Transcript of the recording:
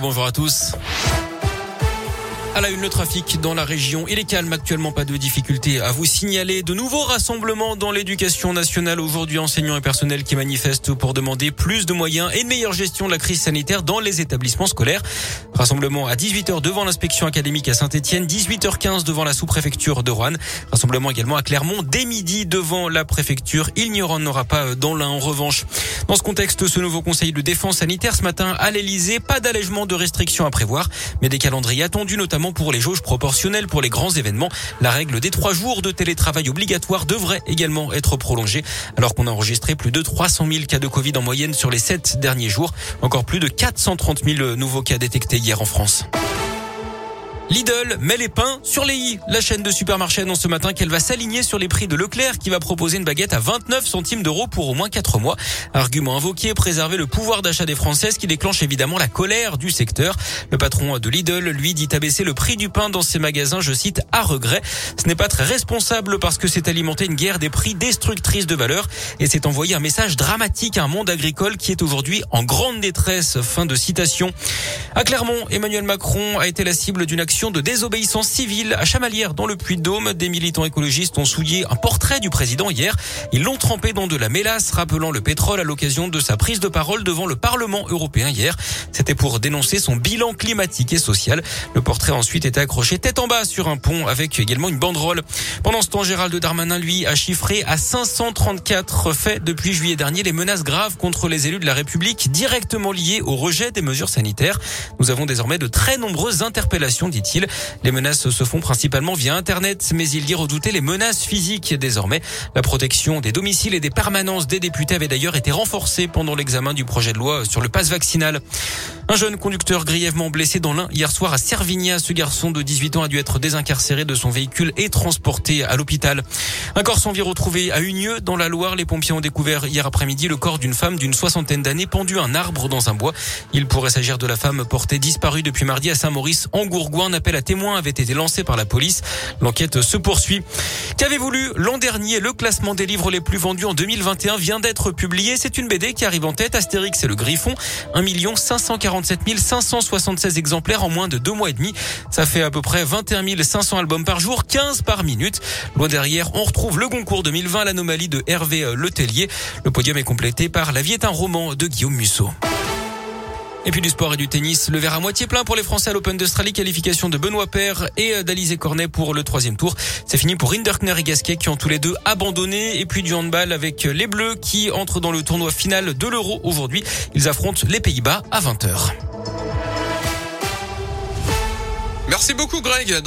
Bonjour à tous. À la une, le trafic dans la région. Il est calme actuellement, pas de difficultés à vous signaler. De nouveaux rassemblements dans l'éducation nationale. Aujourd'hui, enseignants et personnels qui manifestent pour demander plus de moyens et une meilleure gestion de la crise sanitaire dans les établissements scolaires. Rassemblement à 18h devant l'inspection académique à Saint-Etienne, 18h15 devant la sous-préfecture de Rouen. Rassemblement également à Clermont dès midi devant la préfecture. Il n'y en aura pas dans l'un en revanche. Dans ce contexte, ce nouveau conseil de défense sanitaire ce matin à l'Elysée, pas d'allègement de restrictions à prévoir, mais des calendriers attendus notamment pour les jauges proportionnelles pour les grands événements. La règle des trois jours de télétravail obligatoire devrait également être prolongée alors qu'on a enregistré plus de 300 000 cas de Covid en moyenne sur les sept derniers jours. Encore plus de 430 000 nouveaux cas détectés hier en France. Lidl met les pains sur les i. La chaîne de supermarchés annonce ce matin qu'elle va s'aligner sur les prix de Leclerc qui va proposer une baguette à 29 centimes d'euros pour au moins 4 mois. Argument invoqué, préserver le pouvoir d'achat des Françaises qui déclenche évidemment la colère du secteur. Le patron de Lidl, lui, dit abaisser le prix du pain dans ses magasins, je cite, à regret. Ce n'est pas très responsable parce que c'est alimenter une guerre des prix destructrice de valeur et c'est envoyer un message dramatique à un monde agricole qui est aujourd'hui en grande détresse. Fin de citation. À Clermont, Emmanuel Macron a été la cible d'une action de désobéissance civile à Chamalières dans le Puy-de-Dôme. Des militants écologistes ont souillé un portrait du président hier. Ils l'ont trempé dans de la mélasse, rappelant le pétrole à l'occasion de sa prise de parole devant le Parlement européen hier. C'était pour dénoncer son bilan climatique et social. Le portrait ensuite été accroché tête en bas sur un pont avec également une banderole. Pendant ce temps, Gérald Darmanin, lui, a chiffré à 534 faits depuis juillet dernier les menaces graves contre les élus de la République directement liées au rejet des mesures sanitaires. Nous avons désormais de très nombreuses interpellations, dit les menaces se font principalement via Internet, mais il dit redouter les menaces physiques désormais. La protection des domiciles et des permanences des députés avait d'ailleurs été renforcée pendant l'examen du projet de loi sur le passe vaccinal. Un jeune conducteur grièvement blessé dans l'Ain hier soir à Servigna. Ce garçon de 18 ans a dû être désincarcéré de son véhicule et transporté à l'hôpital. Un corps sans vie retrouvé à Unieux dans la Loire. Les pompiers ont découvert hier après-midi le corps d'une femme d'une soixantaine d'années pendue à un arbre dans un bois. Il pourrait s'agir de la femme portée disparue depuis mardi à Saint-Maurice en Gourgoin. Appel à témoins avait été lancé par la police. L'enquête se poursuit. Qu'avez-vous lu? L'an dernier Le classement des livres les plus vendus en 2021 vient d'être publié. C'est une BD qui arrive en tête. Astérix et le Griffon. 1 540 47 576 exemplaires en moins de deux mois et demi. Ça fait à peu près 21 500 albums par jour, 15 par minute. Loin derrière, on retrouve le Goncourt 2020, l'anomalie de Hervé Letellier. Le podium est complété par La vie est un roman de Guillaume Musso. Et puis du sport et du tennis, le verre à moitié plein pour les Français à l'Open d'Australie, qualification de Benoît Paire et d'Alizé Cornet pour le troisième tour. C'est fini pour Rinderkner et Gasquet qui ont tous les deux abandonné. Et puis du handball avec les Bleus qui entrent dans le tournoi final de l'Euro aujourd'hui. Ils affrontent les Pays-Bas à 20h. Merci beaucoup Greg.